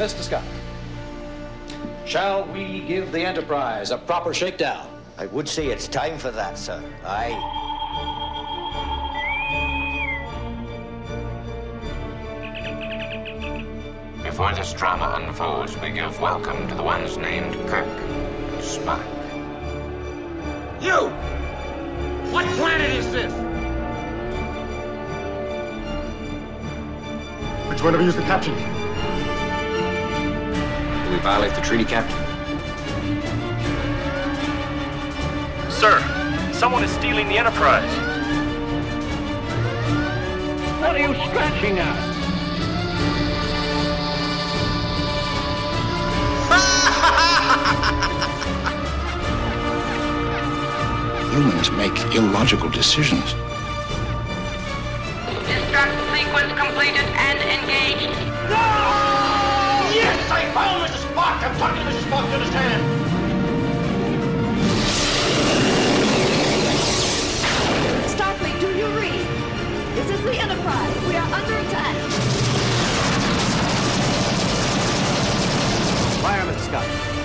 Mr. Scott, shall we give the Enterprise a proper shakedown? I would say it's time for that, sir. Aye. Before this drama unfolds, we give welcome to the ones named Kirk and Spock. You! What planet is this? Which one of you is the captain? Do we violate the treaty, Captain? Sir, someone is stealing the Enterprise. What are you scratching at? Humans make illogical decisions. Destruct sequence completed Yes, I found Mrs. Spock! I'm talking to Mrs. Spock, you understand? Starfleet, do you read? This is the Enterprise. We are under attack. Fire, Mr. Scott.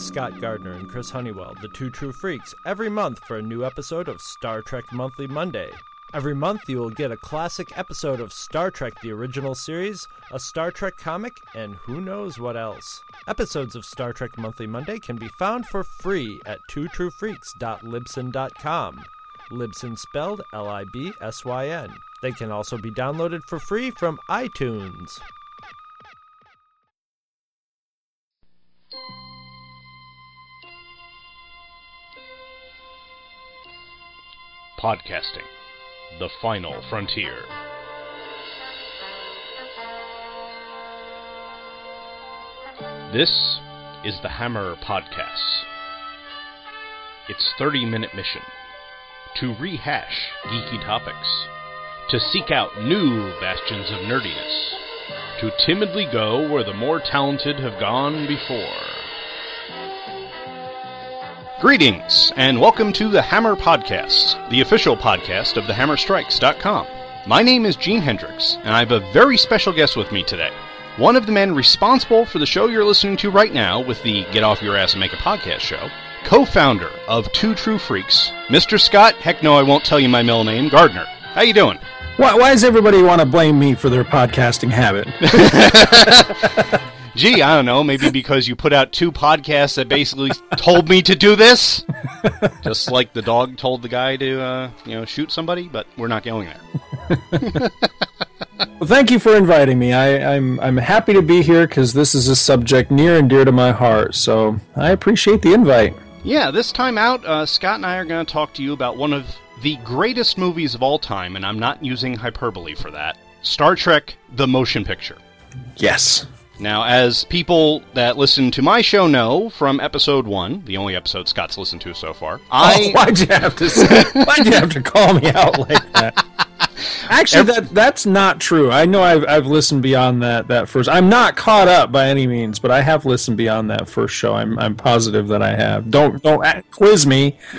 Scott Gardner and Chris Honeywell, the two true freaks, every month for a new episode of Star Trek Monthly Monday. Every month, you will get a classic episode of Star Trek the Original Series, a Star Trek comic, and who knows what else. Episodes of Star Trek Monthly Monday can be found for free at twotruefreaks.libsyn.com. Libsyn spelled L I B S Y N. They can also be downloaded for free from iTunes. Podcasting, the final frontier. This is the Hammer Podcast. Its 30 minute mission to rehash geeky topics, to seek out new bastions of nerdiness, to timidly go where the more talented have gone before. Greetings, and welcome to the Hammer Podcast, the official podcast of thehammerstrikes.com. My name is Gene Hendricks, and I have a very special guest with me today. One of the men responsible for the show you're listening to right now with the Get Off Your Ass and Make a Podcast show, co-founder of Two True Freaks, Mr. Scott, heck no I won't tell you my middle name, Gardner. How you doing? Why, why does everybody want to blame me for their podcasting habit? Gee, I don't know. Maybe because you put out two podcasts that basically told me to do this, just like the dog told the guy to, uh, you know, shoot somebody. But we're not going there. well, thank you for inviting me. I, I'm I'm happy to be here because this is a subject near and dear to my heart. So I appreciate the invite. Yeah, this time out, uh, Scott and I are going to talk to you about one of the greatest movies of all time, and I'm not using hyperbole for that. Star Trek: The Motion Picture. Yes. Now, as people that listen to my show know from episode one, the only episode Scott's listened to so far, I Oh, why'd you have to say, why'd you have to call me out like that? Actually, that that's not true. I know I've I've listened beyond that that first. I'm not caught up by any means, but I have listened beyond that first show. I'm I'm positive that I have. Don't don't quiz me.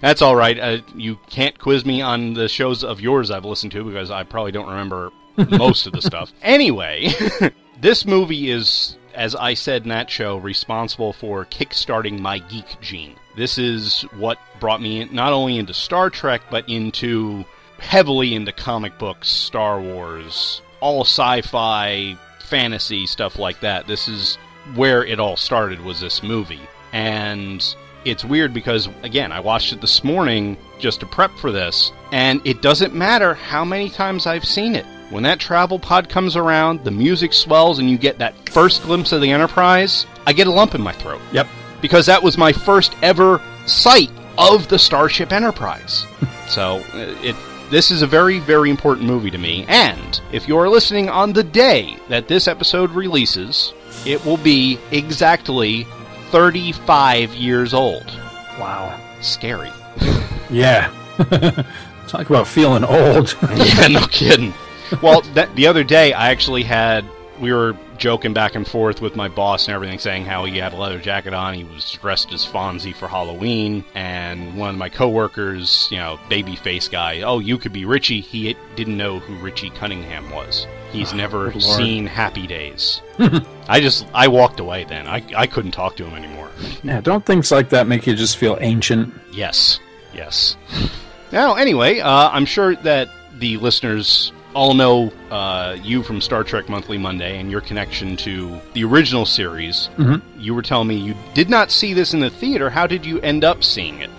That's all right. Uh, you can't quiz me on the shows of yours I've listened to because I probably don't remember most of the stuff. Anyway, this movie is, as I said in that show, responsible for kickstarting my geek gene. This is what brought me in, not only into Star Trek, but into heavily into comic books, Star Wars, all sci-fi, fantasy stuff like that. This is where it all started. Was this movie and it's weird because again i watched it this morning just to prep for this and it doesn't matter how many times i've seen it when that travel pod comes around the music swells and you get that first glimpse of the enterprise i get a lump in my throat Yep. because that was my first ever sight of the starship enterprise so uh, it this is a very very important movie to me and if you're listening on the day that this episode releases it will be exactly 35 years old. Wow. Scary. Yeah. Talk about feeling old. yeah, no kidding. Well, that, the other day I actually had we were joking back and forth with my boss and everything, saying how he had a leather jacket on, he was dressed as Fonzie for Halloween, and one of my coworkers, you know, baby face guy, oh, you could be Richie. He didn't know who Richie Cunningham was. He's Oh, never Lord. seen Happy Days. I just I walked away then. I I couldn't talk to him anymore. yeah, don't things like that make you just feel ancient? Yes, yes. Now, anyway, uh, I'm sure that the listeners all know uh, you from Star Trek Monthly Monday and your connection to the original series. Mhm. You were telling me you did not see this in the theater. How did you end up seeing it?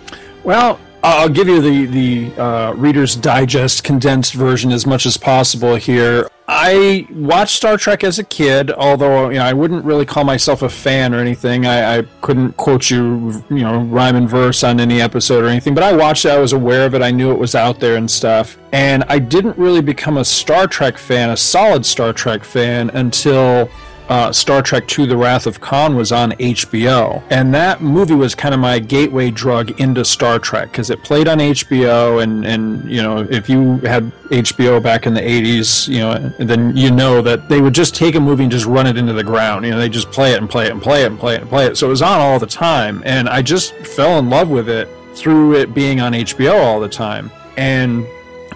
Well, I'll give you the the uh, Reader's Digest condensed version as much as possible here. I watched Star Trek as a kid, although you know, I wouldn't really call myself a fan or anything. I, I couldn't quote you, you know, rhyme and verse on any episode or anything. But I watched it. I was aware of it. I knew it was out there and stuff. And I didn't really become a Star Trek fan, a solid Star Trek fan, until uh, Star Trek II The Wrath of Khan was on HBO. And that movie was kind of my gateway drug into Star Trek because it played on HBO. And, and, you know, if you had HBO back in the 80s, you know, then you know that they would just take a movie and just run it into the ground. You know, they just play it and play it and play it and play it and play it. So it was on all the time. And I just fell in love with it through it being on HBO all the time. And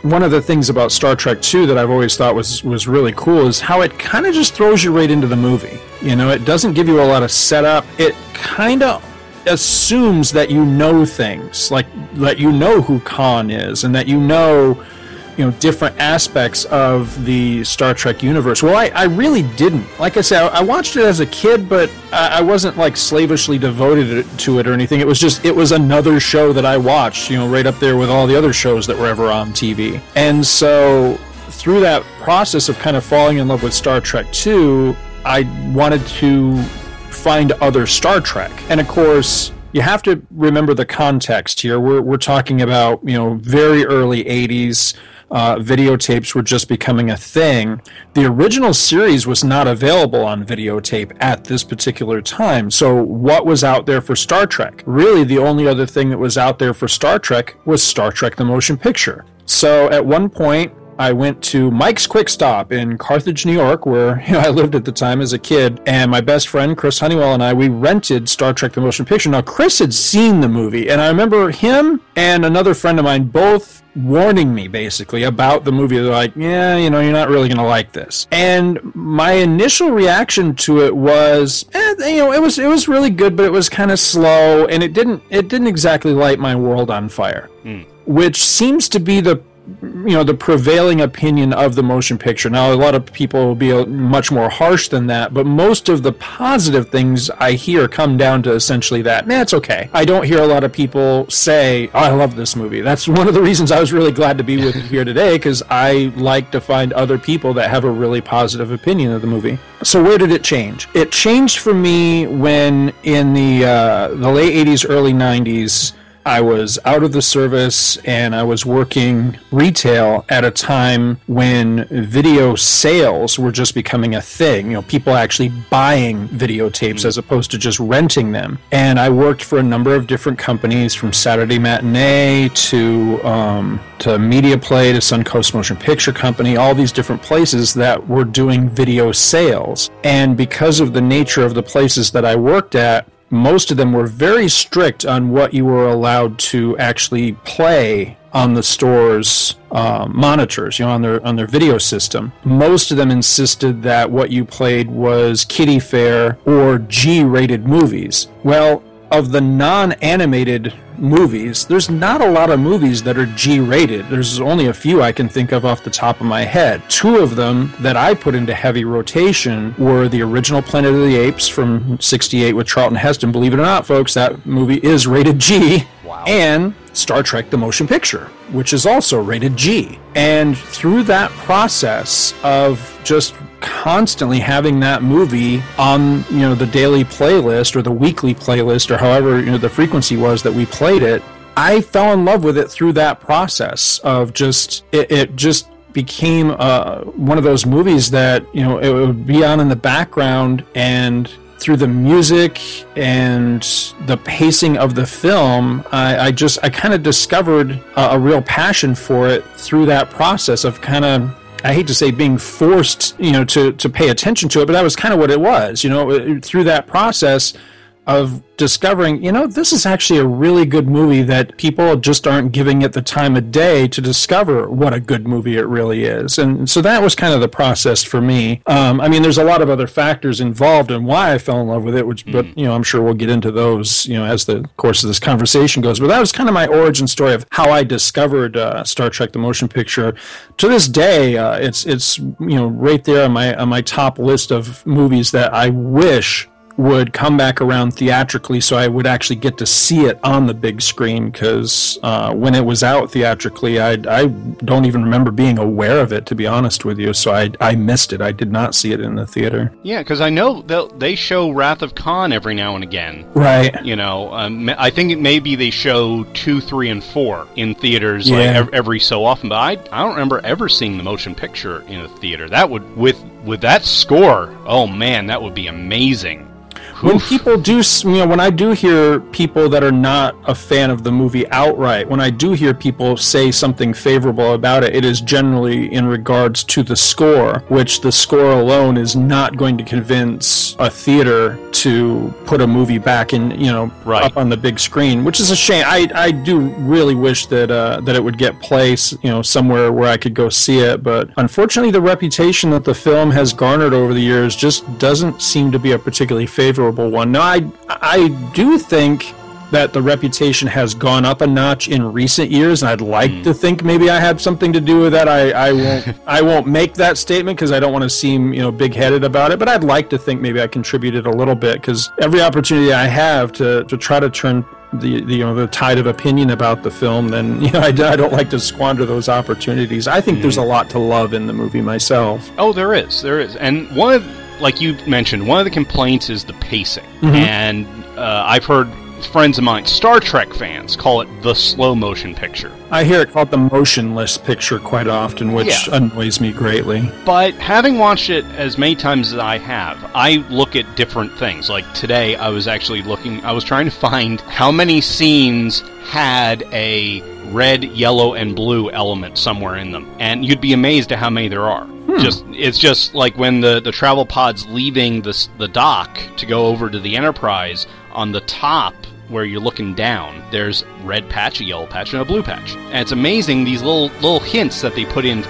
one of the things about Star Trek 2 that I've always thought was was really cool is how it kind of just throws you right into the movie. You know, it doesn't give you a lot of setup. It kind of assumes that you know things, like that you know who Khan is and that you know you know different aspects of the Star Trek universe. Well, I, I really didn't. Like I said, I, I watched it as a kid, but I, I wasn't like slavishly devoted to it or anything. It was just it was another show that I watched. You know, right up there with all the other shows that were ever on TV. And so through that process of kind of falling in love with Star Trek 2, I wanted to find other Star Trek. And of course, you have to remember the context here. We're, we're talking about, you know, very early 80s. Uh, videotapes were just becoming a thing. The original series was not available on videotape at this particular time. So, what was out there for Star Trek? Really, the only other thing that was out there for Star Trek was Star Trek the Motion Picture. So, at one point, I went to Mike's Quick Stop in Carthage, New York, where you know, I lived at the time as a kid. And my best friend, Chris Honeywell, and I, we rented Star Trek the Motion Picture. Now, Chris had seen the movie, and I remember him and another friend of mine both warning me basically about the movie. They're like, yeah, you know, you're not really going to like this. And my initial reaction to it was, eh, you know, it was it was really good, but it was kind of slow, and it didn't it didn't exactly light my world on fire, which seems to be the you know the prevailing opinion of the motion picture. Now a lot of people will be much more harsh than that but most of the positive things i hear come down to essentially that. Nah it's okay. I don't hear a lot of people say oh, i love this movie. That's one of the reasons i was really glad to be with you here today because i like to find other people that have a really positive opinion of the movie. So where did it change? It changed for me when in the uh, the late 80s early 90s I was out of the service and I was working retail at a time when video sales were just becoming a thing. You know, people actually buying videotapes as opposed to just renting them. And I worked for a number of different companies from Saturday Matinee to um, to Media Play to Suncoast Motion Picture Company, all these different places that were doing video sales. And because of the nature of the places that I worked at, most of them were very strict on what you were allowed to actually play on the store's uh, monitors, you know, on their on their video system. Most of them insisted that what you played was kiddie fare or G-rated movies. Well, of the non-animated movies, there's not a lot of movies that are G-rated. There's only a few I can think of off the top of my head. Two of them that I put into heavy rotation were the original Planet of the Apes from 68 with Charlton Heston. Believe it or not, folks, that movie is rated G. Wow. And Star Trek the Motion Picture, which is also rated G. And through that process of just constantly having that movie on you know the daily playlist or the weekly playlist or however you know the frequency was that we played it i fell in love with it through that process of just it, it just became uh, one of those movies that you know it would be on in the background and through the music and the pacing of the film, I, I just I kind of discovered a, a real passion for it through that process of kind of I hate to say being forced, you know, to to pay attention to it, but that was kind of what it was, you know, through that process of discovering, you know, this is actually a really good movie that people just aren't giving it the time of day to discover what a good movie it really is. And so that was kind of the process for me. Um, I mean, there's a lot of other factors involved in why I fell in love with it, which, mm. but, you know, I'm sure we'll get into those, you know, as the course of this conversation goes. But that was kind of my origin story of how I discovered uh, Star Trek the Motion Picture. To this day, uh, it's, it's, you know, right there on my, on my top list of movies that I wish would come back around theatrically so I would actually get to see it on the big screen because uh, when it was out theatrically, I, I don't even remember being aware of it, to be honest with you. So I, I missed it. I did not see it in the theater. Yeah, because I know they show Wrath of Khan every now and again. Right. You know, um, I think it maybe they show two, three, and four in theaters yeah. like, every so often, but I, I don't remember ever seeing the motion picture in a theater. That would, with, with that score, oh man, that would be amazing when people do, you know, when I do hear people that are not a fan of the movie outright, when I do hear people say something favorable about it, it is generally in regards to the score, which the score alone is not going to convince a theater to put a movie back in, you know, right. up on the big screen, which is a shame. I, I do really wish that uh, that it would get place, you know, somewhere where I could go see it, but unfortunately, the reputation that the film has garnered over the years just doesn't seem to be a particularly favorable one. Now, I I do think that the reputation has gone up a notch in recent years, and I'd like mm. to think maybe I had something to do with that. I, I won't I won't make that statement because I don't want to seem you know big headed about it. But I'd like to think maybe I contributed a little bit because every opportunity I have to to try to turn the, the, you know the tide of opinion about the film, then you know I, I don't like to squander those opportunities. I think mm. there's a lot to love in the movie myself. Oh, there is, there is, and one of like you mentioned, one of the complaints is the pacing, mm-hmm. and uh, I've heard friends of mine, Star Trek fans, call it the slow motion picture. I hear it called the motionless picture quite often, which yeah. annoys me greatly. But having watched it as many times as I have, I look at different things. Like today, I was actually looking, I was trying to find how many scenes had a red, yellow, and blue element somewhere in them. And you'd be amazed at how many there are. Hmm. Just it's just like when the, the travel pod's leaving the the dock to go over to the Enterprise on the top where you're looking down, there's red patch, a yellow patch, and a blue patch. And it's amazing these little little hints that they put in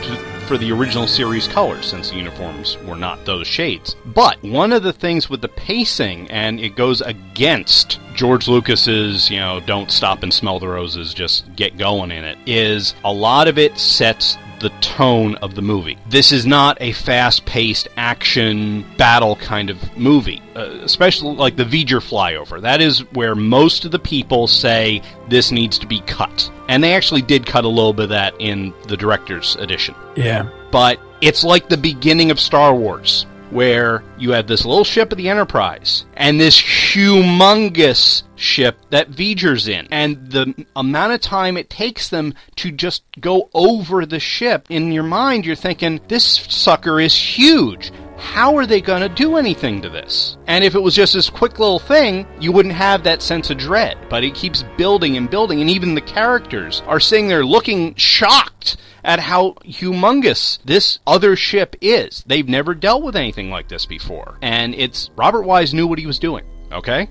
for the original series colors, since the uniforms were not those shades. But one of the things with the pacing, and it goes against George Lucas's, you know, don't stop and smell the roses, just get going in it, is a lot of it sets the tone of the movie. This is not a fast paced action battle kind of movie, uh, especially like the V'ger flyover. That is where most of the people say this needs to be cut. And they actually did cut a little bit of that in the director's edition. Yeah. But it's like the beginning of Star Wars where you have this little ship of the Enterprise and this humongous ship that V'ger's in. And the amount of time it takes them to just go over the ship, in your mind, you're thinking, this sucker is huge. How are they going to do anything to this? And if it was just this quick little thing, you wouldn't have that sense of dread. But it keeps building and building, and even the characters are sitting there looking shocked at how humongous this other ship is. They've never dealt with anything like this before. And it's Robert Wise knew what he was doing, okay?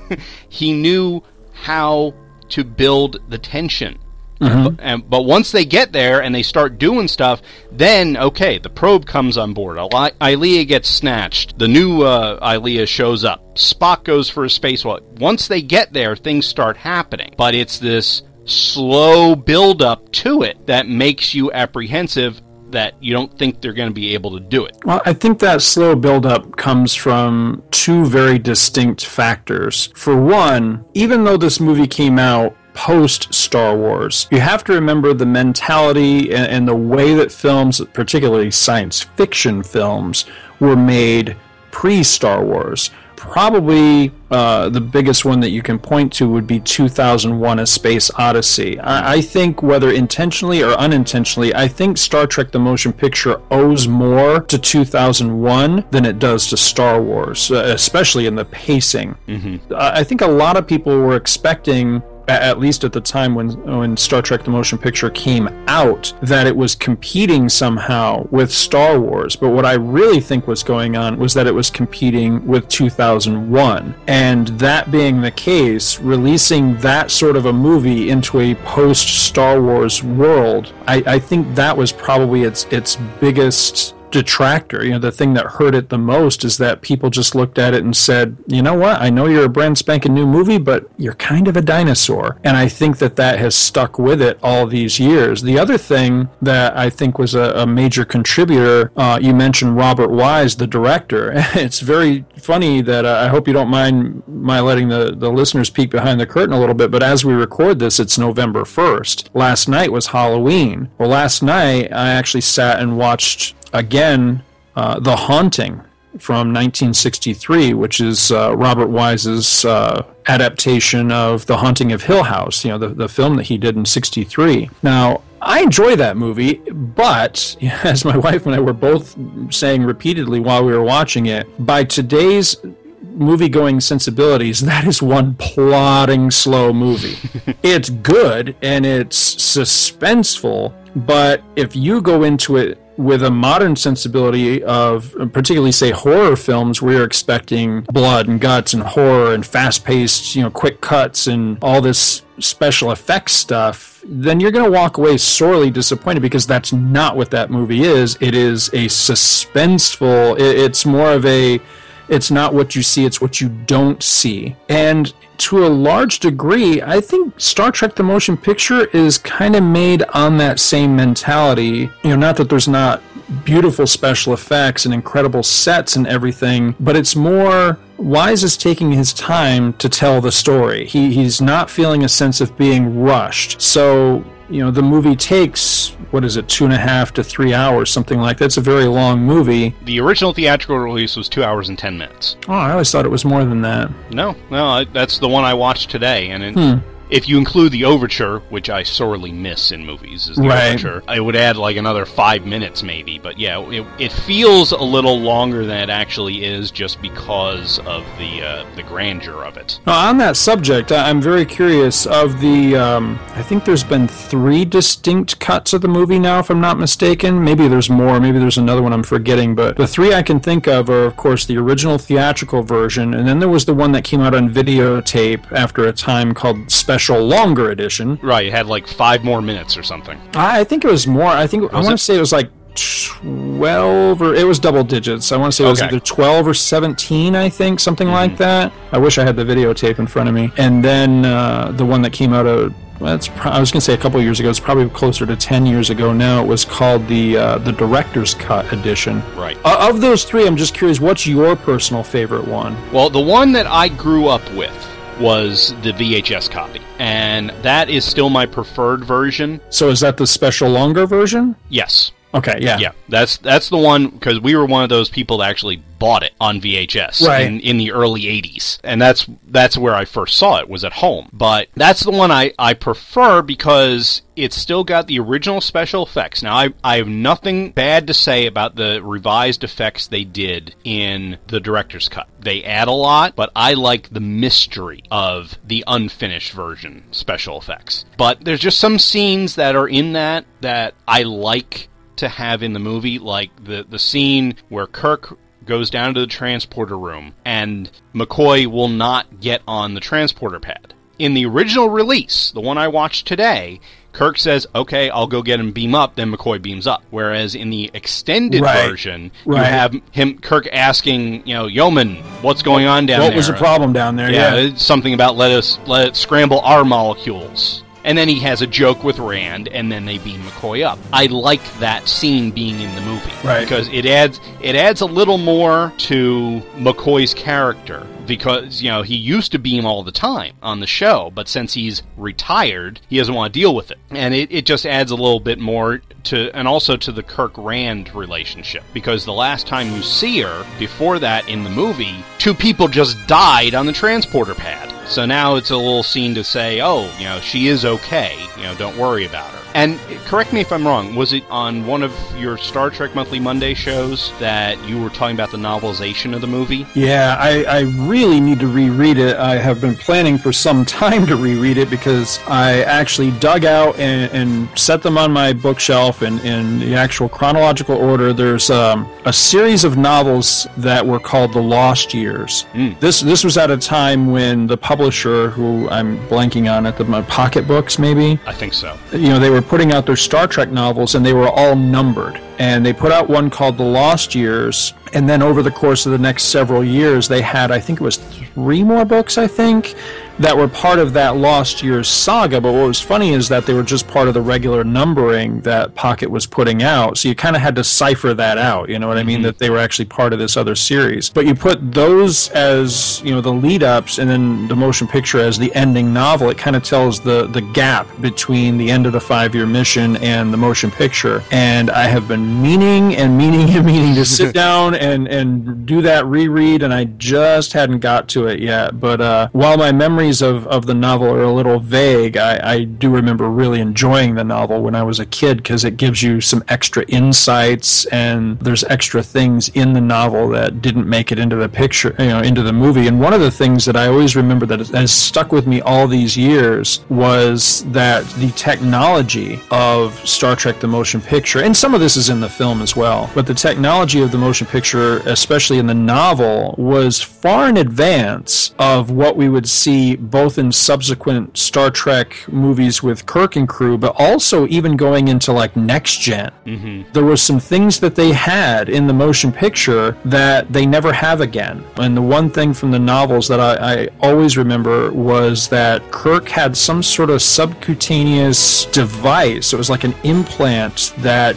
he knew how to build the tension. Mm-hmm. But, and, but once they get there and they start doing stuff, then okay, the probe comes on board. Ilia gets snatched. The new uh, Ilia shows up. Spock goes for a spacewalk. Once they get there, things start happening. But it's this slow build up to it that makes you apprehensive that you don't think they're going to be able to do it. Well, I think that slow buildup comes from two very distinct factors. For one, even though this movie came out post Star Wars. You have to remember the mentality and, and, the way that films, particularly science fiction films, were made pre Star Wars probably uh, the biggest one that you can point to would be 2001: A Space Odyssey. I, I think whether intentionally or unintentionally, I think Star Trek: The Motion Picture owes more to 2001 than it does to Star Wars, uh, especially in the pacing. Mm-hmm. I I think a lot of people were expecting at least at the time when when Star Trek the Motion Picture came out that it was competing somehow with Star Wars. But what I really think was going on was that it was competing with 2001 and that being the case releasing that sort of a movie into a post Star Wars world I, I think that was probably its its biggest detractor. You know, the thing that hurt it the most is that people just looked at it and said, you know what, I know you're a brand spanking new movie, but you're kind of a dinosaur. And I think that that has stuck with it all these years. The other thing that I think was a, a major contributor, uh, you mentioned Robert Wise, the director. it's very funny that uh, I hope you don't mind my letting the, the listeners peek behind the curtain a little bit, but as we record this, it's November 1st. Last night was Halloween. Well, last night I actually sat and watched again uh, The Haunting from 1963, which is uh, Robert Wise's uh, adaptation of The Haunting of Hill House, you know, the, the film that he did in 63. Now, I enjoy that movie, but as my wife and I were both saying repeatedly while we were watching it, by today's movie going sensibilities, that is one plodding, slow movie. it's good and it's suspenseful, but if you go into it with a modern sensibility of particularly say horror films where you're expecting blood and guts and horror and fast-paced you know quick cuts and all this special effects stuff then you're going to walk away sorely disappointed because that's not what that movie is. It is a suspenseful it's more of a it's not what you see it's what you don't see. And to a large degree, I think Star Trek the Motion Picture is kind of made on that same mentality. You know, not that there's not beautiful special effects and incredible sets and everything, but it's more Wise is taking his time to tell the story. He, he's not feeling a sense of being rushed. So, you know, the movie takes, what is it, two and a half to three hours, something like that. It's a very long movie. The original theatrical release was two hours and ten minutes. Oh, I always thought it was more than that. No, no, I- that's the one I watched today, and it, Hmm. If you include the overture, which I sorely miss in movies, is the Right. overture, it would add like another five minutes maybe. But yeah, it, it feels a little longer than it actually is, just because of the uh, the grandeur of it. Now, on that subject, I- I'm very curious of the. Um, I think there's been three distinct cuts of the movie now, if I'm not mistaken. Maybe there's more. Maybe there's another one I'm forgetting. But the three I can think of are, of course, the original theatrical version, and then there was the one that came out on videotape after a time called Special Longer Edition. Right, it had like five more minutes or something. I I think it was more. I think I want to say it was like twelve or it was double digits. I want to say it was Okay. either twelve or seventeen. I think something Mm-hmm. like that. I wish I had the videotape in front of me. And then uh, the one that came out of. It's pro- I was going to say a couple years ago. It's probably closer to ten years ago now. It was called the uh, the director's cut edition. Right. Uh, of those three, I'm just curious. What's your personal favorite one? Well, the one that I grew up with was the VHS copy, and that is still my preferred version. So is that the special longer version? Yes. Okay. Yeah. Yeah, that's that's the one because we were one of those people that actually bought it on VHS Right. in, in the early '80s, and that's that's where I first saw it was at home. But that's the one I, I prefer because it's still got the original special effects. Now I I have nothing bad to say about the revised effects they did in the director's cut. They add a lot, but I like the mystery of the unfinished version special effects. But there's just some scenes that are in that that I like to have in the movie, like the the scene where Kirk goes down to the transporter room and McCoy will not get on the transporter pad. In the original release, the one I watched today, Kirk says, "Okay, I'll go get him beam up." Then McCoy beams up. Whereas in the extended Right. version, you have him Kirk asking, you know, Yeoman, what's going on down what there? What was the problem down there? Yeah, it's something about let us let it scramble our molecules. And then he has a joke with Rand, and then they beam McCoy up. I like that scene being in the movie Right. because it adds it adds a little more to McCoy's character because you know he used to beam all the time on the show, but since he's retired, he doesn't want to deal with it, and it, it just adds a little bit more to, and also to the Kirk Rand relationship because the last time you see her before that in the movie, two people just died on the transporter pad. So now it's a little scene to say, oh, you know, she is okay. You know, don't worry about her. And correct me if I'm wrong, was it on one of your Star Trek Monthly Monday shows that you were talking about the novelization of the movie? Yeah, I, I really need to reread it. I have been planning for some time to reread it because I actually dug out and, and set them on my bookshelf in, in the actual chronological order. There's um, a series of novels that were called The Lost Years. Mm. This this was at a time when the publisher, who I'm blanking on at the my Pocket Books, maybe I think so. you know they were putting out their Star Trek novels and they were all numbered. And they put out one called The Lost Years, and then over the course of the next several years, they had I think it was three more books, I think, that were part of that Lost Years saga. But what was funny is that they were just part of the regular numbering that Pocket was putting out. So you kind of had to cipher that out. You know what I mean? That they were actually part of this other series. But you put those as you know the lead ups, and then the motion picture as the ending novel. It kind of tells the the gap between the end of the five year mission and the motion picture. And I have been meaning and meaning and meaning to sit down and and do that reread, and I just hadn't got to it yet. But uh, while my memories of, of the novel are a little vague, I, I do remember really enjoying the novel when I was a kid because it gives you some extra insights and there's extra things in the novel that didn't make it into the picture, you know, into the movie. And one of the things that I always remember that has stuck with me all these years was that the technology of Star Trek the motion picture, and some of this is in the film as well, but the technology of the motion picture, especially in the novel, was far in advance of what we would see both in subsequent Star Trek movies with Kirk and crew, but also even going into like next general Mm-hmm. There were some things that they had in the motion picture that they never have again. And the one thing from the novels that I, I always remember was that Kirk had some sort of subcutaneous device. It was like an implant that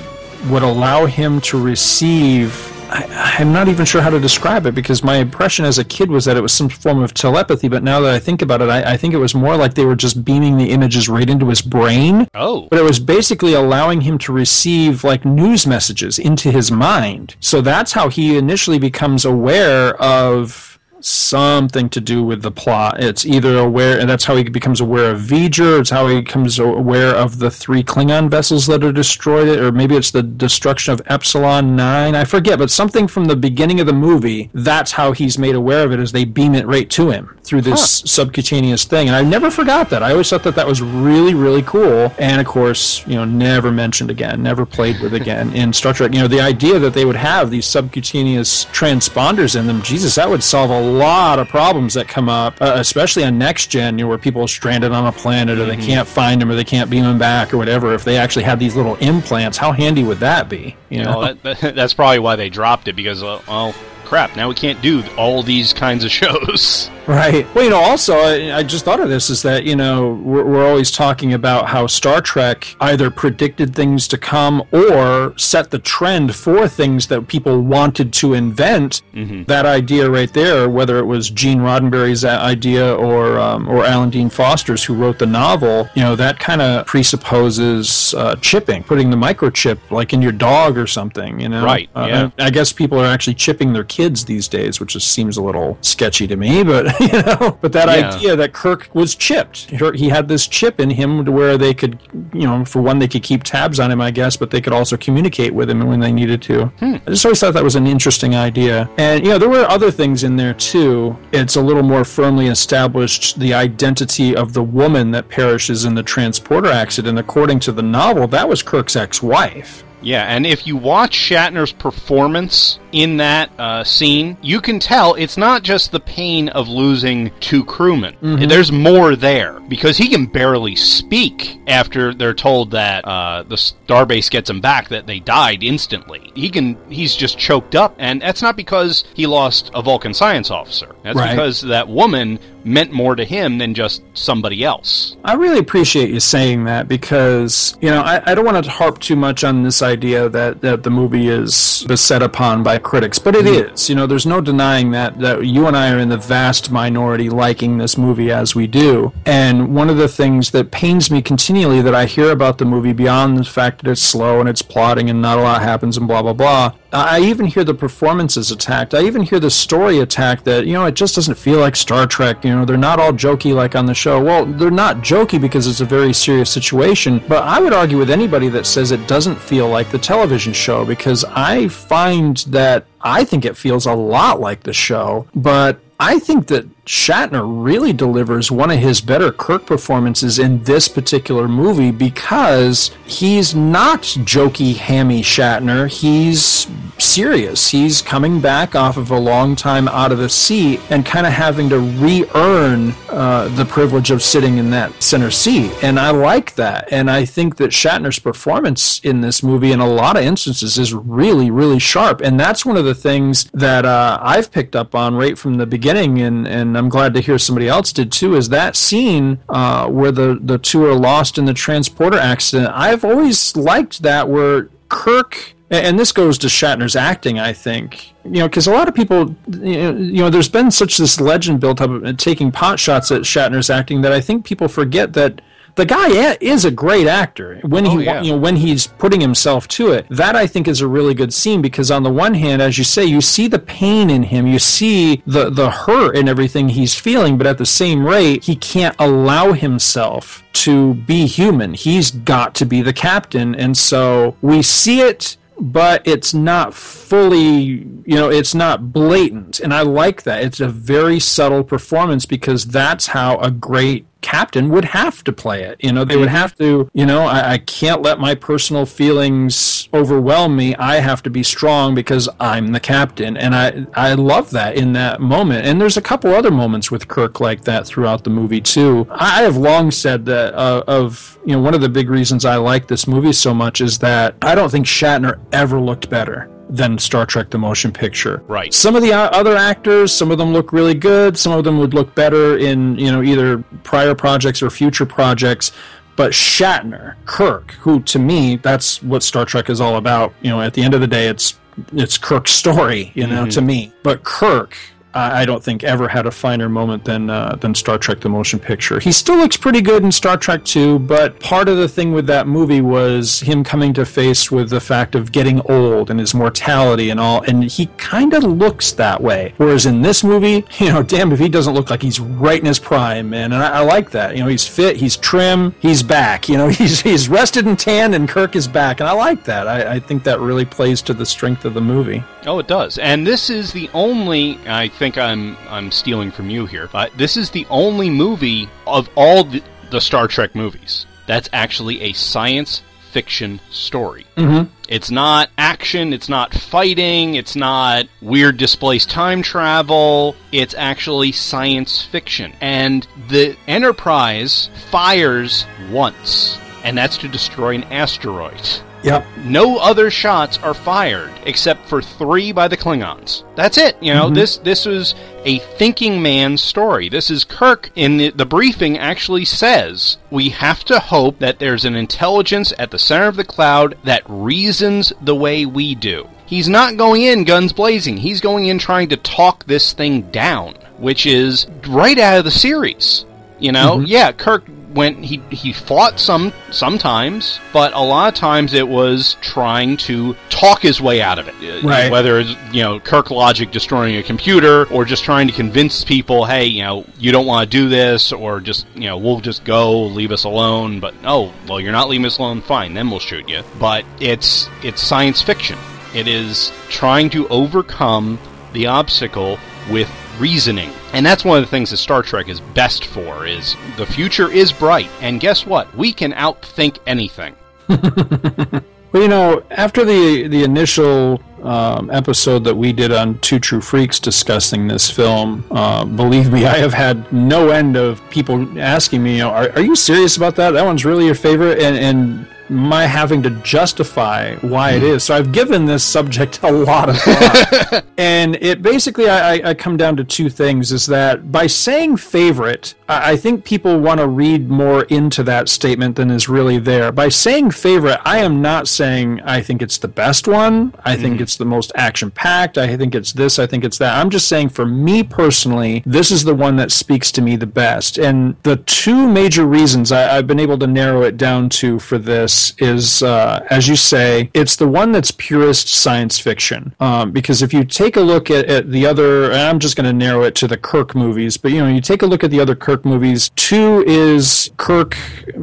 would allow him to receive I, I'm not even sure how to describe it because my impression as a kid was that it was some form of telepathy, but now that I think about it, I, I think it was more like they were just beaming the images right into his brain. Oh. But it was basically allowing him to receive like news messages into his mind. So that's how he initially becomes aware of something to do with the plot. It's either aware, and that's how he becomes aware of V'ger. It's how he becomes aware of the three Klingon vessels that are destroyed, or maybe it's the destruction of Epsilon Nine. I forget, but something from the beginning of the movie. That's how he's made aware of it, as they beam it right to him through this subcutaneous thing. And I never forgot that. I always thought that that was really, really cool. And of course, you know, never mentioned again, never played with again in Star Trek. You know, the idea that they would have these subcutaneous transponders in them, Jesus, that would solve a lot of problems that come up, uh, especially on next gen, you know, where people are stranded on a planet or they can't find them or they can't beam them back or whatever. If they actually had these little implants, how handy would that be? You know, Well, that, that, that's probably why they dropped it because, uh, well, crap, now we can't do all these kinds of shows. Right. Well, you know, also, I, I just thought of this is that, you know, we're, we're always talking about how Star Trek either predicted things to come or set the trend for things that people wanted to invent. That idea right there, whether it was Gene Roddenberry's idea or, um, or Alan Dean Foster's who wrote the novel, you know, that kind of presupposes uh, chipping, putting the microchip like in your dog or something, you know? Right, Uh, yeah. I guess people are actually chipping their kids these days, which just seems a little sketchy to me. But you know, but that Yeah. idea that Kirk was chipped, He- he had this chip in him to where they could, you know, for one they could keep tabs on him, I guess, but they could also communicate with him when they needed to. Hmm. I just always thought that was an interesting idea. And you know, there were other things in there too. It's a little more firmly established the identity of the woman that perishes in the transporter accident. According to the novel, that was Kirk's ex-wife. Yeah, and if you watch Shatner's performance in that uh, scene, you can tell it's not just the pain of losing two crewmen. Mhm. There's more there because he can barely speak after they're told that uh, the starbase gets him back, that they died instantly. He can, he's just choked up, and that's not because he lost a Vulcan science officer. That's Right. because that woman meant more to him than just somebody else. I really appreciate you saying that because, you know, I, I don't want to harp too much on this idea that, that the movie is beset upon by critics, but it Mm-hmm. is. You know, there's no denying that that you and I are in the vast minority liking this movie as we do. And one of the things that pains me continually that I hear about the movie beyond the fact that it's slow and it's plotting and not a lot happens and blah blah blah. I even hear the performances attacked. I even hear the story attacked that, you know, it just doesn't feel like Star Trek. You know, they're not all jokey like on the show. Well, they're not jokey because it's a very serious situation. But I would argue with anybody that says it doesn't feel like the television show because I find that I think it feels a lot like the show. But I think that Shatner really delivers one of his better Kirk performances in this particular movie because he's not jokey, hammy Shatner. He's serious. He's coming back off of a long time out of the seat and kind of having to re earn uh, the privilege of sitting in that center seat. And I like that. And I think that Shatner's performance in this movie, in a lot of instances, is really, really sharp. And that's one of the things that uh, I've picked up on right from the beginning. And, and I'm glad to hear somebody else did too, is that scene uh, where the, the two are lost in the transporter accident. I've always liked that where Kirk and this goes to Shatner's acting, I think. You know, because a lot of people, you know, there's been such this legend built up of taking pot shots at Shatner's acting that I think people forget that the guy is a great actor. When he Oh, yeah. you know when he's putting himself to it that i think is a really good scene because on the one hand as you say you see the pain in him you see the the hurt and everything he's feeling but at the same rate he can't allow himself to be human. He's got to be the captain and so we see it but it's not fully you know it's not blatant. And i like that. It's a very subtle performance because that's how a great captain would have to play it. You know they would have to you know I, I can't let my personal feelings overwhelm me. I have to be strong because i'm the captain. And i i love that in that moment. And there's a couple other moments with kirk like that throughout the movie too. I have long said that uh, of you know one of the big reasons i like this movie so much is that i don't think shatner ever looked better than Star Trek the Motion Picture. Right. Some of the other actors, some of them look really good, some of them would look better in, you know, either prior projects or future projects. But Shatner, Kirk, who to me, that's what Star Trek is all about. You know, at the end of the day, it's it's Kirk's story, you know, Mhm. to me. But Kirk, I don't think ever had a finer moment than uh, than Star Trek: The Motion Picture. He still looks pretty good in Star Trek 2, but part of the thing with that movie was him coming to face with the fact of getting old and his mortality and all, and he kind of looks that way. Whereas in this movie, you know, damn if he doesn't look like he's right in his prime, man. And I, I like that. You know, he's fit, he's trim, he's back. You know, he's he's rested and tanned, and Kirk is back, and I like that. I, I think that really plays to the strength of the movie. Oh, it does. And this is the only. I think I'm I'm stealing from you here, but this is the only movie of all the, the Star Trek movies that's actually a science fiction story. Mm-hmm. It's not action, it's not fighting, it's not weird displaced time travel, it's actually science fiction. And the Enterprise fires once, and that's to destroy an asteroid. Yep. No other shots are fired except for three by the Klingons. That's it. You know, Mhm. this this was a thinking man's story. This is Kirk in the, the briefing actually says we have to hope that there's an intelligence at the center of the cloud that reasons the way we do. He's not going in guns blazing. He's going in trying to talk this thing down, which is right out of the series. You know, Mhm. yeah, Kirk went he he fought some sometimes, but a lot of times it was trying to talk his way out of it. Uh, Right. Whether it's you know Kirk logic destroying a computer or just trying to convince people, hey, you know, you don't want to do this, or just you know, we'll just go, leave us alone. But oh, well, you're not leaving us alone. Fine, then we'll shoot you. But it's it's science fiction. It is trying to overcome the obstacle with reasoning. And that's one of the things that Star Trek is best for is the future is bright and guess what? We can outthink anything. Well, you know, after the the initial um, episode that we did on Two True Freaks discussing this film, uh, believe me, I have had no end of people asking me, you know, are, are you serious about that? That one's really your favorite? And, and my having to justify why it is. So I've given this subject a lot of thought. and it basically, I, I come down to two things is that by saying favorite, I, think people want to read more into that statement than is really there. By saying favorite, I am not saying I think it's the best one. I think mm-hmm. it's the most action packed. I think it's this. I think it's that. I'm just saying for me personally, this is the one that speaks to me the best. And the two major reasons I, I've been able to narrow it down to for this is, uh, as you say, it's the one that's purest science fiction. Um, because if you take a look at, at the other, and I'm just going to narrow it to the Kirk movies, but you know, you take a look at the other Kirk movies. Two is Kirk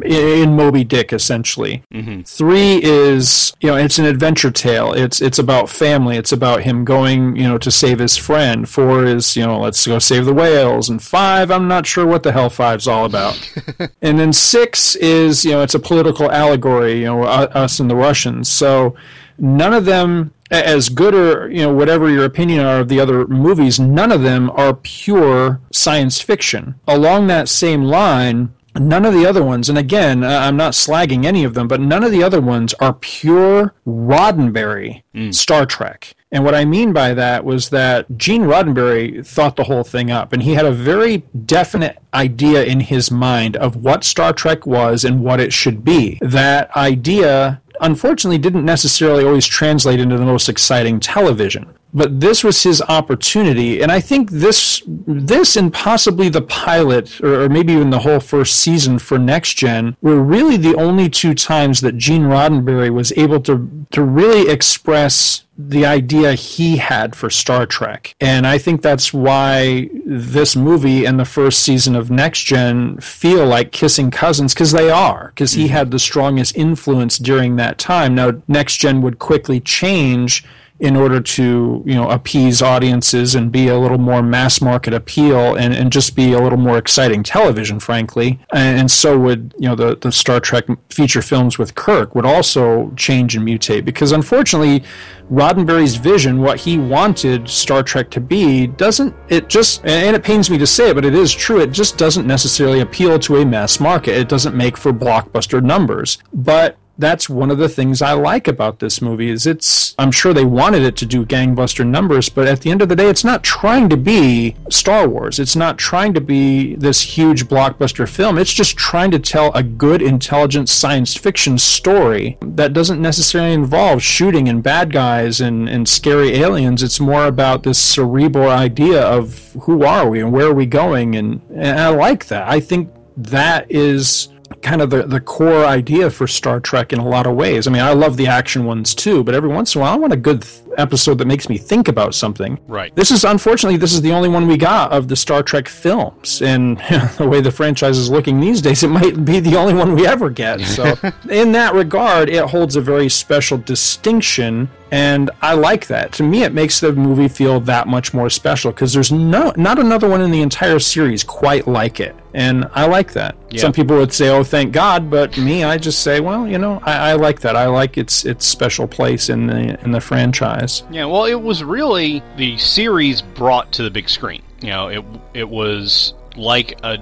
in Moby Dick, essentially. Three is, you know, it's an adventure tale. It's it's about family. It's about him going, you know, to save his friend. Four is, you know, let's go save the whales. And five, I'm not sure what the hell five's all about. and then six is, you know, it's a political allegory, you know, uh, us and the Russians. So none of them as good or you know whatever your opinion are of the other movies none of them are pure science fiction along that same line none of the other ones and again uh, i'm not slagging any of them but none of the other ones are pure roddenberry star trek and what I mean by that was that Gene Roddenberry thought the whole thing up, and he had a very definite idea in his mind of what Star Trek was and what it should be. That idea, unfortunately, didn't necessarily always translate into the most exciting television. But this was his opportunity, and I think this, this and possibly the pilot, or, or maybe even the whole first season for Next Gen, were really the only two times that Gene Roddenberry was able to to really express the idea he had for Star Trek. And I think that's why this movie and the first season of Next Gen feel like kissing cousins because they are, because he mm-hmm. had the strongest influence during that time. Now, Next Gen would quickly change in order to you know appease audiences and be a little more mass market appeal and, and just be a little more exciting television frankly. And, and so would you know the, the star trek feature films with kirk would also change and mutate because unfortunately roddenberry's vision what he wanted star trek to be doesn't it just and it pains me to say it but it is true it just doesn't necessarily appeal to a mass market. It doesn't make for blockbuster numbers. But that's one of the things I like about this movie is it's I'm sure they wanted it to do gangbuster numbers but at the end of the day it's not trying to be Star Wars. It's not trying to be this huge blockbuster film. It's just trying to tell a good intelligent science fiction story that doesn't necessarily involve shooting and bad guys and, and scary aliens. It's more about this cerebral idea of who are we and where are we going and, and I like that. I think that is kind of the, the core idea for Star Trek in a lot of ways. I mean, I love the action ones too, but every once in a while I want a good th- episode that makes me think about something. Right. This is unfortunately this is the only one we got of the Star Trek films, and the way the franchise is looking these days, it might be the only one we ever get. So, in that regard, it holds a very special distinction, and I like that. To me, it makes the movie feel that much more special because there's no not another one in the entire series quite like it, and I like that. Some people would say, "Oh, thank God," but me, I just say, "Well, you know, I, I like that. I like its its special place in the in the franchise." Yeah, well, it was really the series brought to the big screen. You know, it it was like a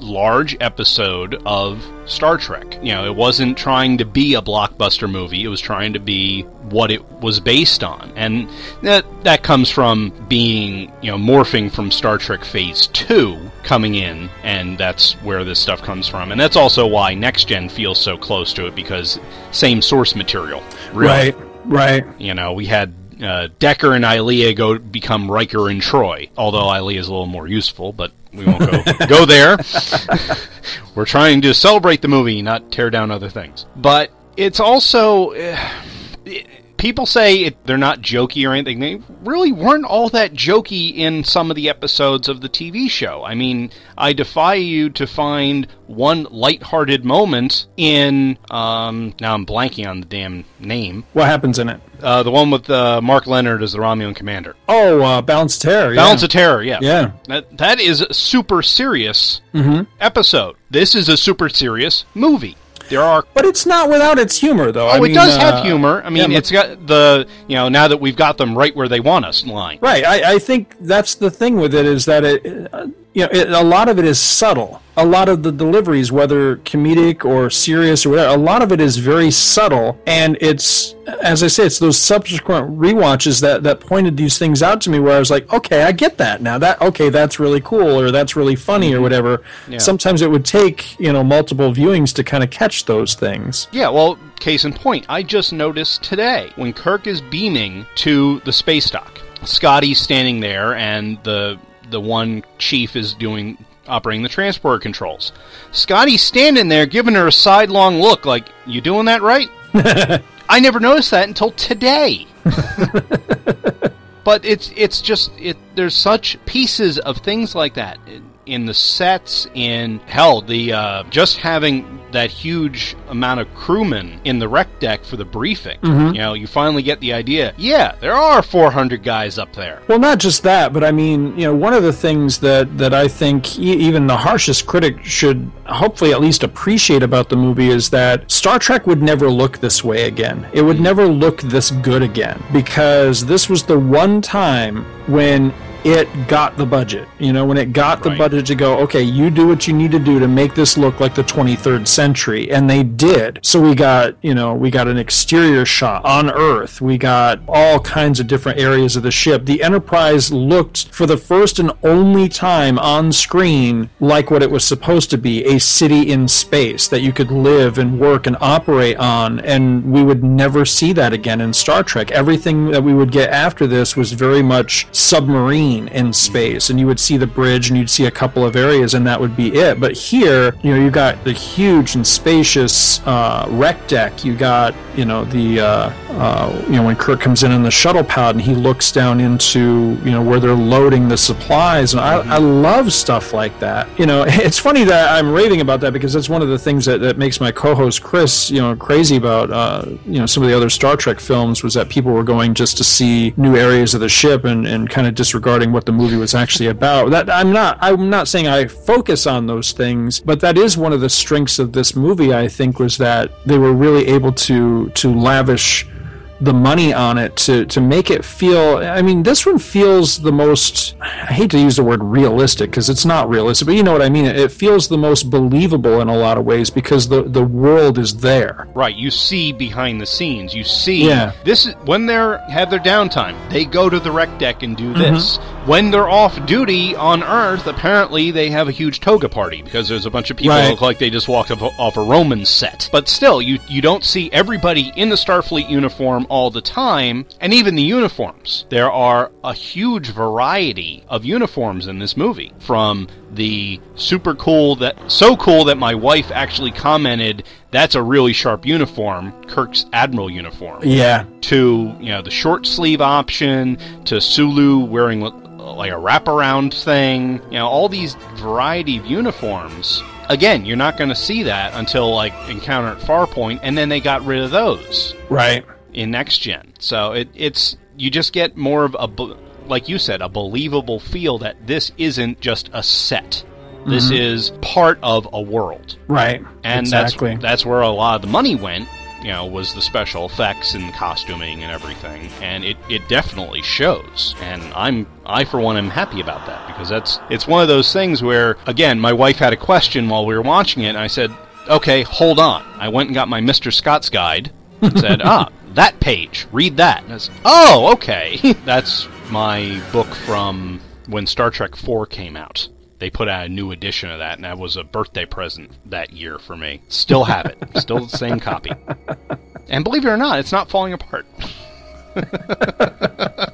large episode of Star Trek. You know, it wasn't trying to be a blockbuster movie. It was trying to be what it was based on. And that that comes from being, you know, morphing from Star Trek Phase 2 coming in and that's where this stuff comes from. And that's also why Next Gen feels so close to it because same source material. Really. Right, right. You know, we had uh, Decker and Ilia go become Riker and Troi. Although Ilia is a little more useful, but we won't go go there. We're trying to celebrate the movie, not tear down other things. But it's also. Uh, it, people say it, they're not jokey or anything. They really weren't all that jokey in some of the episodes of the TV show. I mean, I defy you to find one lighthearted moment in. Um, now I'm blanking on the damn name. What happens in it? Uh, the one with uh, Mark Lenard as the Romulan commander. Oh, uh, Balance of Terror. Balance of Terror, yeah. Yeah. That, that is a super serious Mhm. episode. This is a super serious movie. There are But it's not without its humor, though. Oh, I it mean, does uh, have humor. I mean, yeah, it's got the you know now that we've got them right where they want us line. Right. I, I think that's the thing with it is that it. You know, it, a lot of it is subtle. A lot of the deliveries, whether comedic or serious or whatever, a lot of it is very subtle. And it's, as I say, it's those subsequent rewatches that, that pointed these things out to me where I was like, okay, I get that now. That, okay, that's really cool or that's really funny or mm-hmm. whatever. Yeah. Sometimes it would take, you know, multiple viewings to kind of catch those things. Yeah, well, case in point, I just noticed today when Kirk is beaming to the space dock. Scotty's standing there, and the the one chief is doing operating the transporter controls. Scotty's standing there, giving her a sidelong look, like you doing that right? I never noticed that until today. but it's it's just it. There's such pieces of things like that in, in the sets. In hell, the uh, just having that huge amount of crewmen in the rec deck for the briefing. Mhm. You know, you finally get the idea. Yeah, there are 400 guys up there. Well, not just that, but I mean, you know, one of the things that, that I think e- even the harshest critic should hopefully at least appreciate about the movie is that Star Trek would never look this way again. It would never look this good again because this was the one time when it got the budget. You know, when it got the budget to go, okay, you do what you need to do to make this look like the 23rd century, and they did. So we got, you know, we got an exterior shot on Earth. We got all kinds of different areas of the ship. The Enterprise looked for the first and only time on screen like what it was supposed to be, a city in space that you could live and work and operate on, and we would never see that again in Star Trek. Everything that we would get after this was very much submarine in space, and you would see the bridge and you'd see a couple of areas, and that would be it. But here, you know, you got the huge and spacious uh, rec deck. You got, you know, the uh, uh, you know when Kirk comes in in the shuttle pod and he looks down into you know where they're loading the supplies, and I, I love stuff like that. You know, it's funny that I'm raving about that because that's one of the things that, that makes my co-host Chris, you know, crazy about uh, you know some of the other Star Trek films was that people were going just to see new areas of the ship and, and kind of disregarding what the movie was actually about. That I'm not I'm not saying I focus on those things, but that is one of the strengths of this movie. I think was that they were really able to to lavish the money on it to to make it feel I mean this one feels the most I hate to use the word realistic because it's not realistic but you know what I mean it feels the most believable in a lot of ways because the the world is there Right, you see behind the scenes. You see Yeah. this is when they're have their downtime. They go to the rec deck and do Mm-hmm. this. When they're off duty on Earth, apparently they have a huge toga party because there's a bunch of people Right. look like they just walked off, off a Roman set. But still, you you don't see everybody in the Starfleet uniform all the time, and even the uniforms. There are a huge variety of uniforms in this movie, from the super cool that so cool that my wife actually commented that's a really sharp uniform, Kirk's admiral uniform. Yeah. To you know the short sleeve option, to Sulu wearing like a wraparound thing, you know all these variety of uniforms. Again, you're not going to see that until like Encounter at Farpoint, and then they got rid of those right in next gen. So it, it's you just get more of a like you said a believable feel that this isn't just a set. This Mhm. is part of a world. right And exactly that's that's where a lot of the money went, you know, was the special effects and costuming and everything. And it, it definitely shows. And I'm I for one am happy about that because that's it's one of those things where again, my wife had a question while we were watching it and I said, "Okay, hold on." I went and got my Mr. Scott's guide and said, "Ah, that page. Read that." And I said, "Oh, okay." that's my book from when Star Trek 4 came out. They put out a new edition of that, and that was a birthday present that year for me. Still have it. Still the same copy. And believe it or not, it's not falling apart.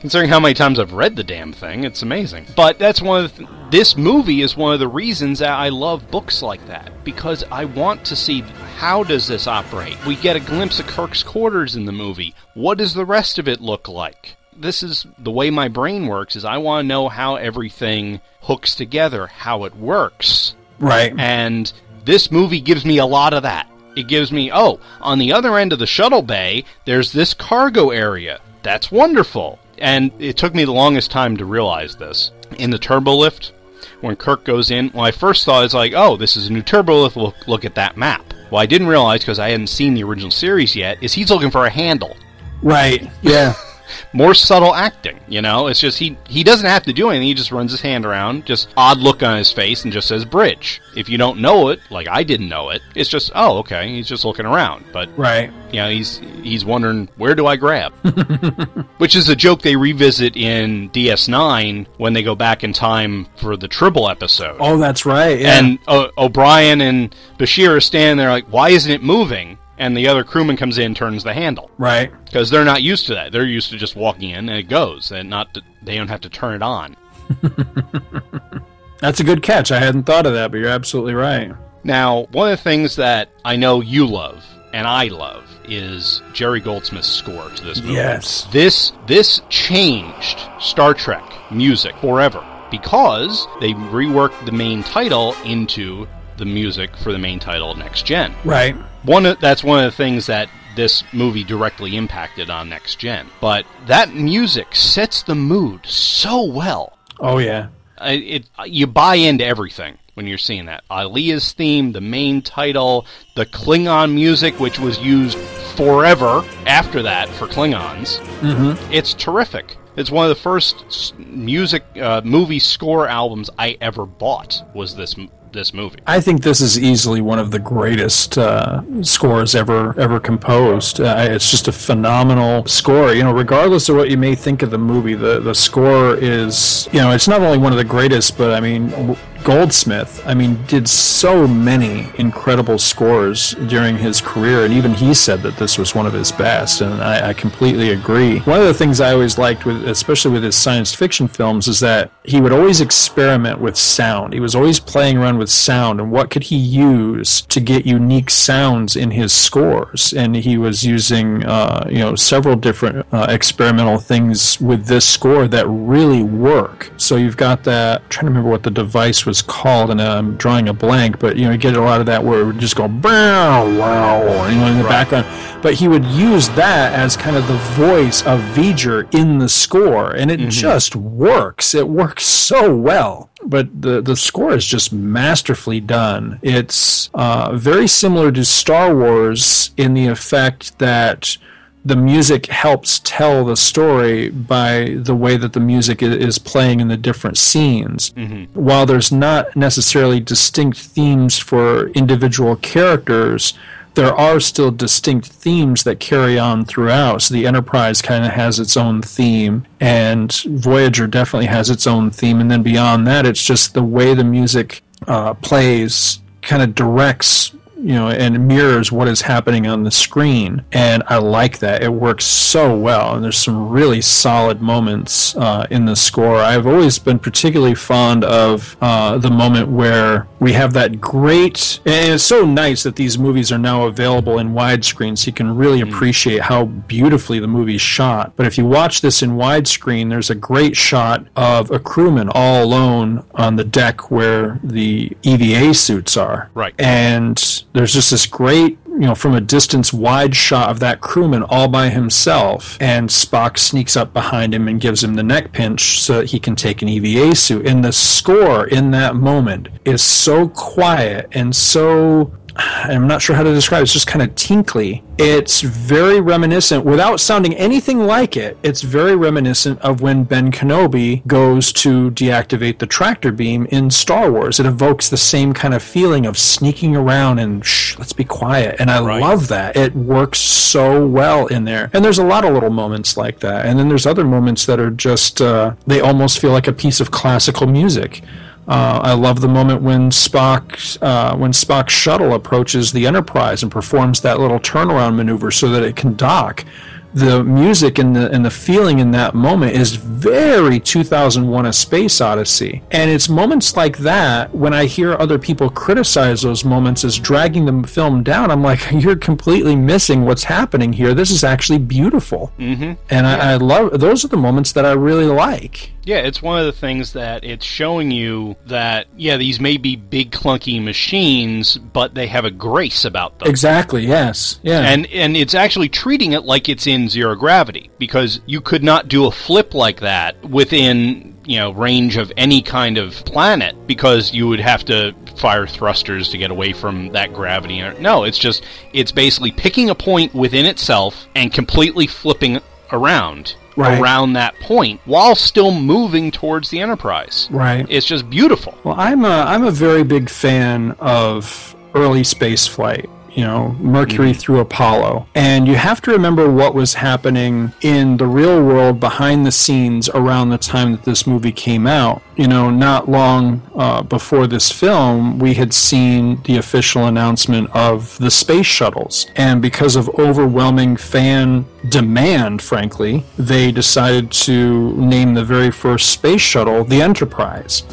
Considering how many times I've read the damn thing, it's amazing. But that's one of the th- this movie is one of the reasons that I love books like that because I want to see how does this operate. We get a glimpse of Kirk's quarters in the movie. What does the rest of it look like? This is the way my brain works is I want to know how everything hooks together, how it works. right And this movie gives me a lot of that. It gives me, oh, on the other end of the shuttle bay, there's this cargo area. That's wonderful. And it took me the longest time to realize this. In the turbo lift, when Kirk goes in, well, I first thought is like, oh, this is a new turbo lift. Look, look at that map. Well, I didn't realize because I hadn't seen the original series yet, is he's looking for a handle. right yeah more subtle acting. You know, it's just he he doesn't have to do anything. He just runs his hand around, just odd look on his face, and just says bridge. If you don't know it, like I didn't know it, it's just oh okay, he's just looking around. But Right. you know, he's he's wondering where do I grab, which is a joke they revisit in DS9 when they go back in time for the Tribble episode. Oh, that's right. Yeah. And o- O'Brien and Bashir are standing there like, why isn't it moving? And the other crewman comes in, turns the handle right. because they're not used to that. They're used to just walking in and it goes, and not to, they don't have to turn it on. That's a good catch. I hadn't thought of that, but you're absolutely right. Now, one of the things that I know you love and I love is Jerry Goldsmith's score to this movie. Yes. This this changed Star Trek music forever because they reworked the main title into the music for the main title Next Gen. Right. One of, that's one of the things that this movie directly impacted on Next Gen. But that music sets the mood so well. Oh yeah. I- It, you buy into everything when you're seeing that. Ilia's theme, the main title, the Klingon music, which was used forever after that for Klingons. Mm-hmm. It's terrific. It's one of the first music uh, movie score albums I ever bought. Was this this movie? I think this is easily one of the greatest uh, scores ever ever composed. Uh, it's just a phenomenal score. You know, regardless of what you may think of the movie, the the score is you know it's not only one of the greatest, but I mean Goldsmith. I mean, did so many incredible scores during his career, and even he said that this was one of his best, and I, I completely agree. One of the things I always liked with, especially with his science fiction films, is that he would always experiment with sound. He was always playing around with sound and what could he use to get unique sounds in his scores. And he was using, uh, you know, several different uh, experimental things with this score that really work. So you've got that. I'm trying to remember what the device was called, and I'm drawing a blank. But you know, you get a lot of that where it would just go bow wow, you know, in the background. But he would use that as kind of the voice of V'ger in the score, and it just works. It works so well but the the score is just masterfully done. It's uh, very similar to Star Wars in the effect that the music helps tell the story by the way that the music is playing in the different scenes. While there's not necessarily distinct themes for individual characters, there are still distinct themes that carry on throughout. So the Enterprise kind of has its own theme, and Voyager definitely has its own theme. And then beyond that, it's just the way the music uh, plays kind of directs you know, and mirrors what is happening on the screen. And I like that. It works so well. And there's some really solid moments uh, in the score. I've always been particularly fond of uh, the moment where we have that great. And it's so nice that these movies are now available in widescreen so you can really appreciate how beautifully the movie's shot. But if you watch this in widescreen, there's a great shot of a crewman all alone on the deck where the EVA suits are. Right. And there's just this great, you know, from a distance wide shot of that crewman all by himself. And Spock sneaks up behind him and gives him the neck pinch so that he can take an EVA suit. And the score in that moment is so quiet and so. I'm not sure how to describe it. It's just kind of tinkly. It's very reminiscent, without sounding anything like it, it's very reminiscent of when Ben Kenobi goes to deactivate the tractor beam in Star Wars. It evokes the same kind of feeling of sneaking around and shh, let's be quiet. And I love that. It works so well in there. And there's a lot of little moments like that. And then there's other moments that are just, uh, they almost feel like a piece of classical music. Uh, I love the moment when Spock, uh, when Spock's shuttle approaches the Enterprise and performs that little turnaround maneuver so that it can dock. The music and the and the feeling in that moment is very 2001: A Space Odyssey, and it's moments like that when I hear other people criticize those moments as dragging the film down. I'm like, you're completely missing what's happening here. This is actually beautiful, Mm-hmm. and I, I love those are the moments that I really like. Yeah, it's one of the things that it's showing you that yeah, these may be big clunky machines, but they have a grace about them. Exactly. Yes. Yeah. And and it's actually treating it like it's in zero gravity because you could not do a flip like that within you know range of any kind of planet because you would have to fire thrusters to get away from that gravity. No, it's just it's basically picking a point within itself and completely flipping around. Right. around that point while still moving towards the Enterprise. Right. It's just beautiful. Well, I'm a I'm a very big fan of early space flight. You know, Mercury through Apollo, and you have to remember what was happening in the real world behind the scenes around the time that this movie came out. You know, not long uh, before this film, we had seen the official announcement of the space shuttles, and because of overwhelming fan demand, frankly, they decided to name the very first space shuttle the Enterprise.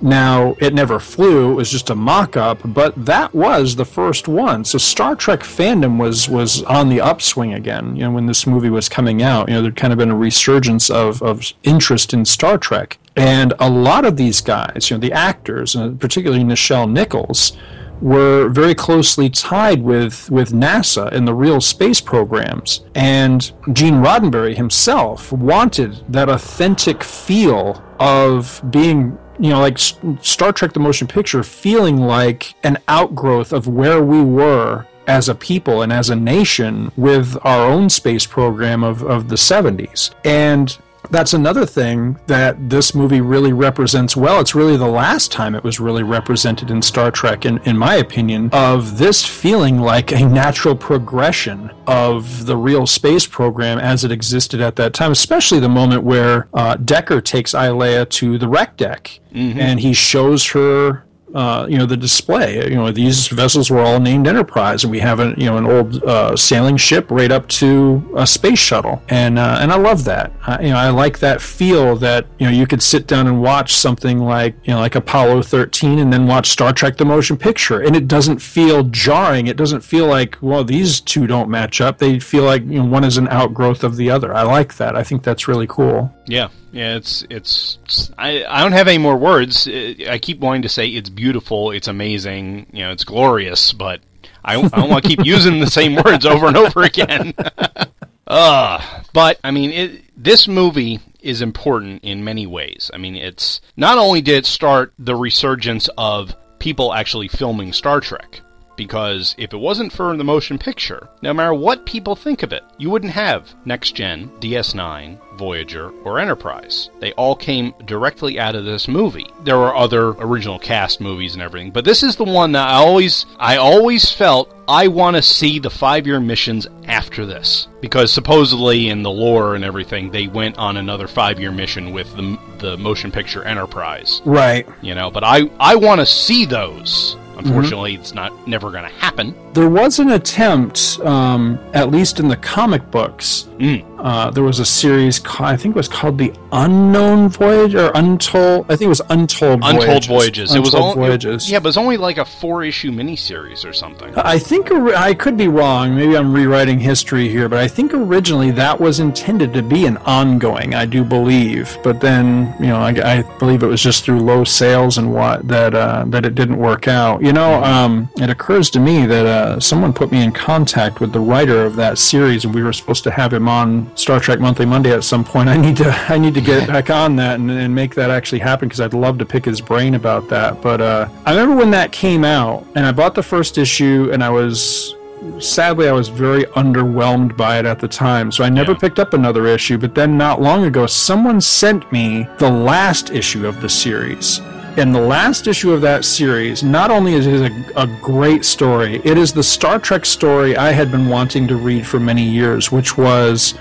Now, it never flew, it was just a mock up, but that was the first one. So Star Trek fandom was, was on the upswing again, you know, when this movie was coming out. You know, there'd kind of been a resurgence of, of interest in Star Trek. And a lot of these guys, you know, the actors, uh, particularly Nichelle Nichols, were very closely tied with, with NASA and the real space programs. And Gene Roddenberry himself wanted that authentic feel of being you know, like Star Trek the Motion Picture feeling like an outgrowth of where we were as a people and as a nation with our own space program of, of the 70s. And that's another thing that this movie really represents well. It's really the last time it was really represented in Star Trek, in, in my opinion, of this feeling like a natural progression of the real space program as it existed at that time, especially the moment where uh, Decker takes Ilia to the rec deck and he shows her uh, you know the display. You know these vessels were all named Enterprise, and we have a you know an old uh, sailing ship right up to a space shuttle, and uh, and I love that. I, you know I like that feel that you know you could sit down and watch something like you know like Apollo 13, and then watch Star Trek the Motion Picture, and it doesn't feel jarring. It doesn't feel like well these two don't match up. They feel like you know one is an outgrowth of the other. I like that. I think that's really cool. Yeah, yeah, it's it's. it's- I I don't have any more words. I keep wanting to say it's beautiful, it's amazing, you know, it's glorious, but I, I don't want to keep using the same words over and over again. uh, but I mean, it, this movie is important in many ways. I mean, it's not only did it start the resurgence of people actually filming Star Trek, because if it wasn't for the motion picture, no matter what people think of it, you wouldn't have Next Gen, DS9, Voyager, or Enterprise. They all came directly out of this movie. There were other original cast movies and everything, but this is the one that I always I always felt I want to see the 5-year missions after this because supposedly in the lore and everything they went on another 5-year mission with the the motion picture Enterprise Right. you know but i i want to see those unfortunately it's not never going to happen There was an attempt, um, at least in the comic books. Mm. Uh, there was a series, called, I think it was called The Unknown Voyage or Untold. I think it was Untold Voyages. untold voyages it was Untold all Voyages. yeah but it was only like a four issue miniseries or something I think I could be wrong. Maybe I'm rewriting history here, but I think originally that was intended to be an ongoing. I do believe, but then you know I, I believe it was just through low sales and what that uh, that it didn't work out. You know, um, it occurs to me that uh, someone put me in contact with the writer of that series, and we were supposed to have him on Star Trek Monthly Monday at some point. I need to I need to get back on that and, and make that actually happen because I'd love to pick his brain about that. But uh, I remember when that came out, and I bought the first issue, and I was sadly I was very underwhelmed by it at the time, so I never Yeah. picked up another issue. But then not long ago, someone sent me the last issue of the series. And the last issue of that series, not only is it a, a great story, it is the Star Trek story I had been wanting to read for many years, which was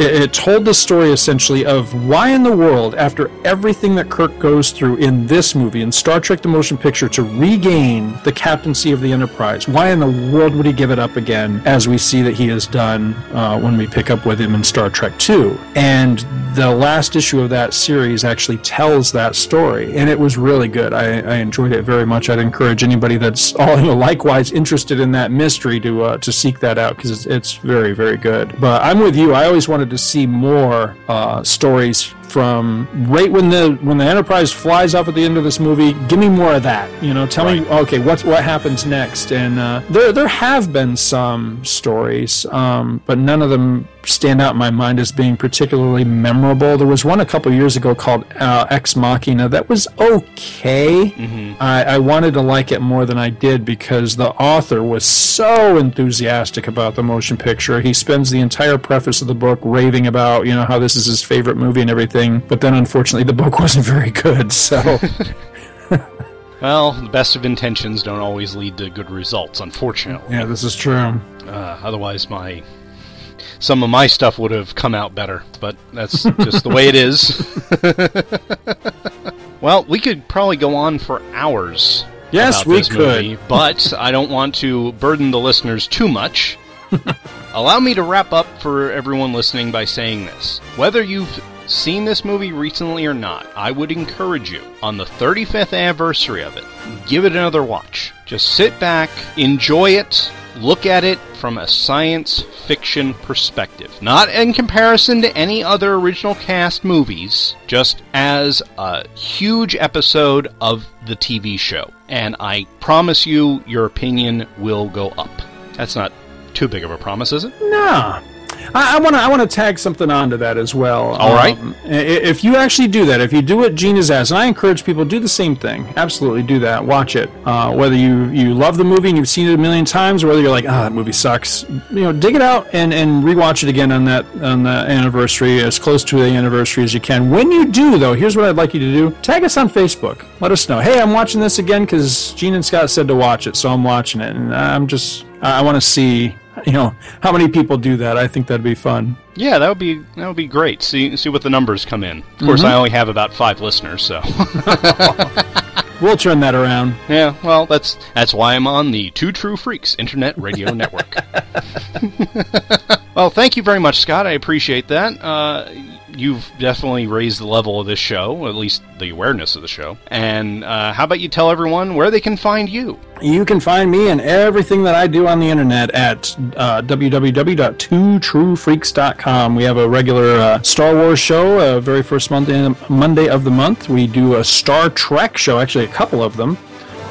it, told the story essentially of why in the world, after everything that Kirk goes through in this movie, in Star Trek the Motion Picture, to regain the captaincy of the Enterprise, why in the world would he give it up again, as we see that he has done uh, when we pick up with him in Star Trek 2? And the last issue of that series actually tells that story, and it was really good. I, I enjoyed it very much. I'd encourage anybody that's all you know, likewise interested in that mystery to uh, to seek that out because it's, it's very very good. But I'm with you. I always wanted to see more uh, stories from right when the when the Enterprise flies off at the end of this movie. Give me more of that. You know, tell right. me okay, what's what happens next? And uh, there there have been some stories, um, but none of them stand out in my mind as being particularly memorable. There was one a couple years ago called uh, Ex Machina that was okay. Mm-hmm. I, I, wanted to like it more than I did because the author was so enthusiastic about the motion picture. He spends the entire preface of the book raving about you know how this is his favorite movie and everything. But then unfortunately the book wasn't very good. So. Well, the best of intentions don't always lead to good results, unfortunately. Yeah, this is true. Uh, otherwise, my some of my stuff would have come out better, but that's just the way it is. well, we could probably go on for hours. Yes, we could. Movie, but I don't want to burden the listeners too much. Allow me to wrap up for everyone listening by saying this. Whether you've seen this movie recently or not, I would encourage you, on the 35th anniversary of it, give it another watch. Just sit back, enjoy it, look at it from a science fiction perspective. Not in comparison to any other original cast movies, just as a huge episode of the TV show. And I promise you, your opinion will go up. That's not too big of a promise, is it? No. I want to I want to tag something onto that as well. All right. Um, if you actually do that, if you do what Gene has asked, and I encourage people do the same thing. Absolutely, do that. Watch it. Uh, whether you you love the movie and you've seen it a million times, or whether you're like, oh, that movie sucks. You know, dig it out and and rewatch it again on that on the anniversary, as close to the anniversary as you can. When you do, though, here's what I'd like you to do: tag us on Facebook. Let us know. Hey, I'm watching this again because Gene and Scott said to watch it, so I'm watching it, and I'm just I want to see you know how many people do that. I think that'd be fun. Yeah, that would be that would be great. See see what the numbers come in. Of course, mm-hmm. I only have about five listeners, so we'll turn that around. Yeah, well, that's that's why I'm on the Two True Freaks Internet Radio Network. well, thank you very much, Scott. I appreciate that. Uh, you've definitely raised the level of this show, at least the awareness of the show. And uh, how about you tell everyone where they can find you? You can find me and everything that I do on the internet at uh, www.twotruefreaks.com. We have a regular uh, Star Wars show, uh, very first Monday, Monday of the month. We do a Star Trek show, actually a couple of them.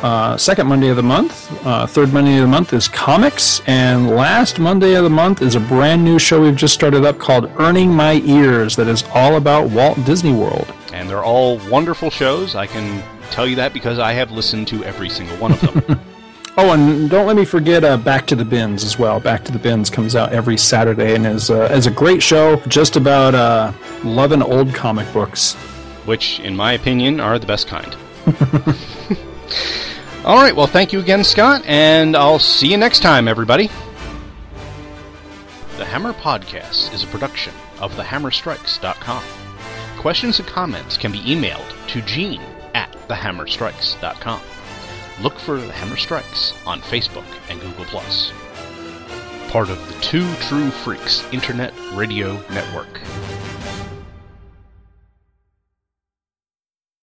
Uh, second Monday of the month. Uh, third Monday of the month is comics. And last Monday of the month is a brand new show we've just started up called Earning My Ears that is all about Walt Disney World. And they're all wonderful shows. I can tell you that because I have listened to every single one of them. oh, and don't let me forget uh, Back to the Bins as well. Back to the Bins comes out every Saturday and is, uh, is a great show just about uh, loving old comic books. Which, in my opinion, are the best kind. All right, well, thank you again, Scott, and I'll see you next time, everybody. The Hammer Podcast is a production of thehammerstrikes.com. Questions and comments can be emailed to Gene at thehammerstrikes.com. Look for The Hammer Strikes on Facebook and Google+. Part of the Two True Freaks Internet Radio Network.